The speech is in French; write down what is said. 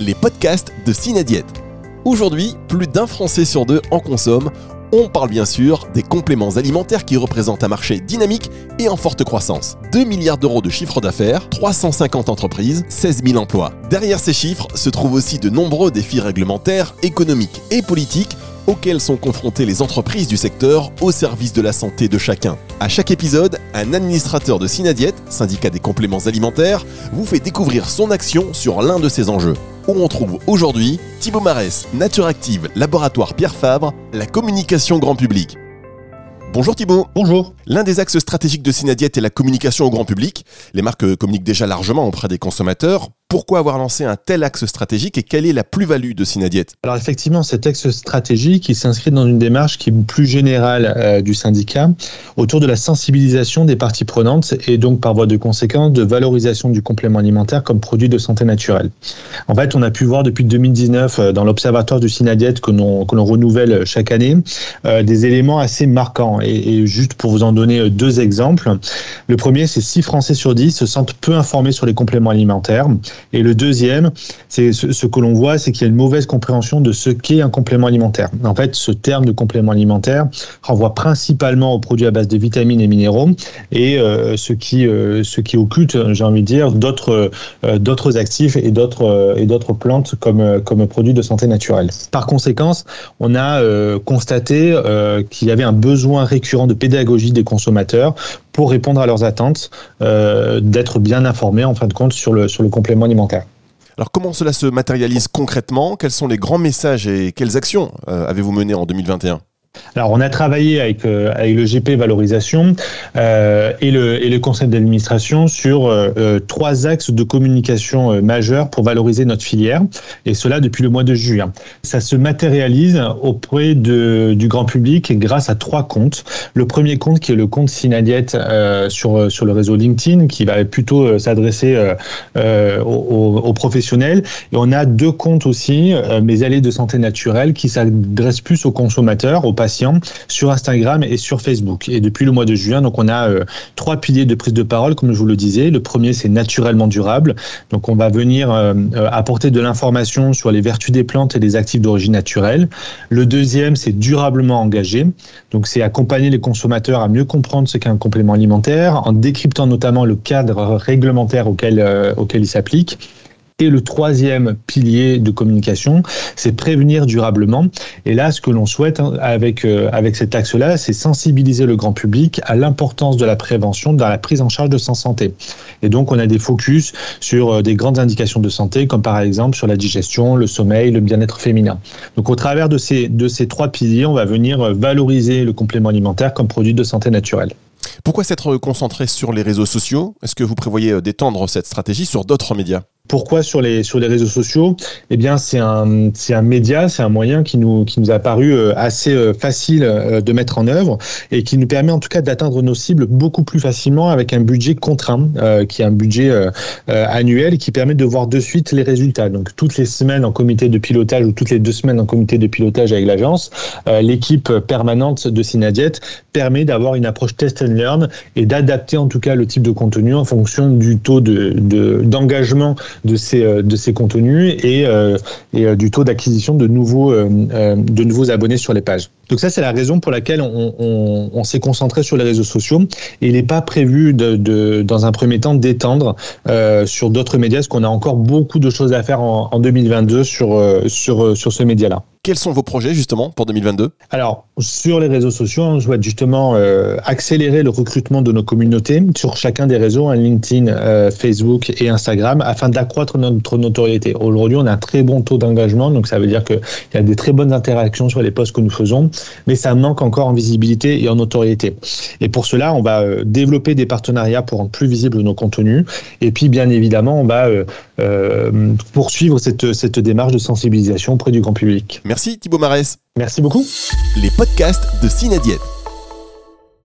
les podcasts de Cinadiète. Aujourd'hui, plus d'un Français sur deux en consomme. On parle bien sûr des compléments alimentaires qui représentent un marché dynamique et en forte croissance. 2 milliards d'euros de chiffre d'affaires, 350 entreprises, 16 000 emplois. Derrière ces chiffres se trouvent aussi de nombreux défis réglementaires, économiques et politiques auxquels sont confrontées les entreprises du secteur au service de la santé de chacun. À chaque épisode, un administrateur de Synadiète, syndicat des compléments alimentaires, vous fait découvrir son action sur l'un de ces enjeux. Où on trouve aujourd'hui Thibaut Marès, Nature Active, Laboratoire Pierre Fabre, la communication grand public. Bonjour Thibaut. Bonjour. L'un des axes stratégiques de Synadiète est la communication au grand public. Les marques communiquent déjà largement auprès des consommateurs. Pourquoi avoir lancé un tel axe stratégique et quelle est la plus-value de Synadiète Alors effectivement, cet axe stratégique, il s'inscrit dans une démarche qui est plus générale euh, du syndicat autour de la sensibilisation des parties prenantes et donc par voie de conséquence de valorisation du complément alimentaire comme produit de santé naturelle. En fait, on a pu voir depuis 2019 euh, dans l'observatoire du Synadiète que l'on renouvelle chaque année euh, des éléments assez marquants. Et, et, juste pour vous en donner deux exemples, le premier, c'est 6 Français sur 10 se sentent peu informés sur les compléments alimentaires. Et le deuxième, c'est ce, que l'on voit, c'est qu'il y a une mauvaise compréhension de ce qu'est un complément alimentaire. En fait, ce terme de complément alimentaire renvoie principalement aux produits à base de vitamines et minéraux et euh, ce qui euh, ce qui occulte, j'ai envie de dire, d'autres euh, actifs et d'autres et d'autres plantes comme comme produits de santé naturelle. Par conséquent, on a constaté qu'il y avait un besoin récurrent de pédagogie des consommateurs pour répondre à leurs attentes, euh, d'être bien informés en fin de compte sur le, complément alimentaire. Alors comment cela se matérialise concrètement? Quels sont les grands messages et quelles actions euh, avez-vous menées en 2021 alors, on a travaillé avec, euh, avec le GP Valorisation euh, et, le, et le conseil d'administration sur euh, trois axes de communication majeurs pour valoriser notre filière, et cela depuis le mois de juin. Ça se matérialise auprès de, du grand public grâce à trois comptes. Le premier compte qui est le compte Synadiette sur, sur le réseau LinkedIn, qui va plutôt s'adresser aux, aux, professionnels. Et on a deux comptes aussi, Mes allées de santé naturelle, qui s'adressent plus aux consommateurs, aux patients sur Instagram et sur Facebook. Et depuis le mois de juin, donc on a euh, trois piliers de prise de parole, comme je vous le disais. Le premier, c'est naturellement durable. Donc on va venir euh, euh, apporter de l'information sur les vertus des plantes et des actifs d'origine naturelle. Le deuxième, c'est durablement engagé. Donc c'est accompagner les consommateurs à mieux comprendre ce qu'est un complément alimentaire, en décryptant notamment le cadre réglementaire auquel, auquel il s'applique. Et le troisième pilier de communication, c'est prévenir durablement. Et là, ce que l'on souhaite hein, avec, euh, avec cet axe-là, c'est sensibiliser le grand public à l'importance de la prévention dans la prise en charge de sa santé. Et donc, on a des focus sur euh, des grandes indications de santé, comme par exemple sur la digestion, le sommeil, le bien-être féminin. Donc, au travers de ces, de ces trois piliers, on va venir euh, valoriser le complément alimentaire comme produit de santé naturelle. Pourquoi s'être concentré sur les réseaux sociaux? Est-ce que vous prévoyez d'étendre cette stratégie sur d'autres médias? Pourquoi sur les, sur les réseaux sociaux? Eh bien, c'est un, c'est un média, c'est un moyen qui nous, qui nous a paru euh, assez euh, facile euh, de mettre en œuvre et qui nous permet en tout cas d'atteindre nos cibles beaucoup plus facilement avec un budget contraint, qui est un budget annuel et qui permet de voir de suite les résultats. Donc, toutes les semaines en comité de pilotage ou toutes les deux semaines en comité de pilotage avec l'agence, l'équipe permanente de Synadiet permet d'avoir une approche test and learn et d'adapter en tout cas le type de contenu en fonction du taux de, de, d'engagement de ces, euh, de ces contenus et, euh, euh, du taux d'acquisition de, nouveaux de nouveaux abonnés sur les pages. Donc ça, c'est la raison pour laquelle on, s'est concentré sur les réseaux sociaux. Et il n'est pas prévu, de, dans un premier temps, d'étendre sur d'autres médias, parce qu'on a encore beaucoup de choses à faire en, en 2022 sur, sur, sur ce média-là. Quels sont vos projets justement pour 2022 Alors, sur les réseaux sociaux, on souhaite justement euh, accélérer le recrutement de nos communautés sur chacun des réseaux, hein, LinkedIn, euh, Facebook et Instagram, afin d'accroître notre notoriété. Aujourd'hui, on a un très bon taux d'engagement, donc ça veut dire qu'il y a des très bonnes interactions sur les posts que nous faisons, mais ça manque encore en visibilité et en notoriété. Et pour cela, on va euh, développer des partenariats pour rendre plus visibles nos contenus. Et puis, bien évidemment, on va poursuivre cette, cette démarche de sensibilisation auprès du grand public. Merci Thibaut Marès. Merci beaucoup. Les podcasts de Cinadiète.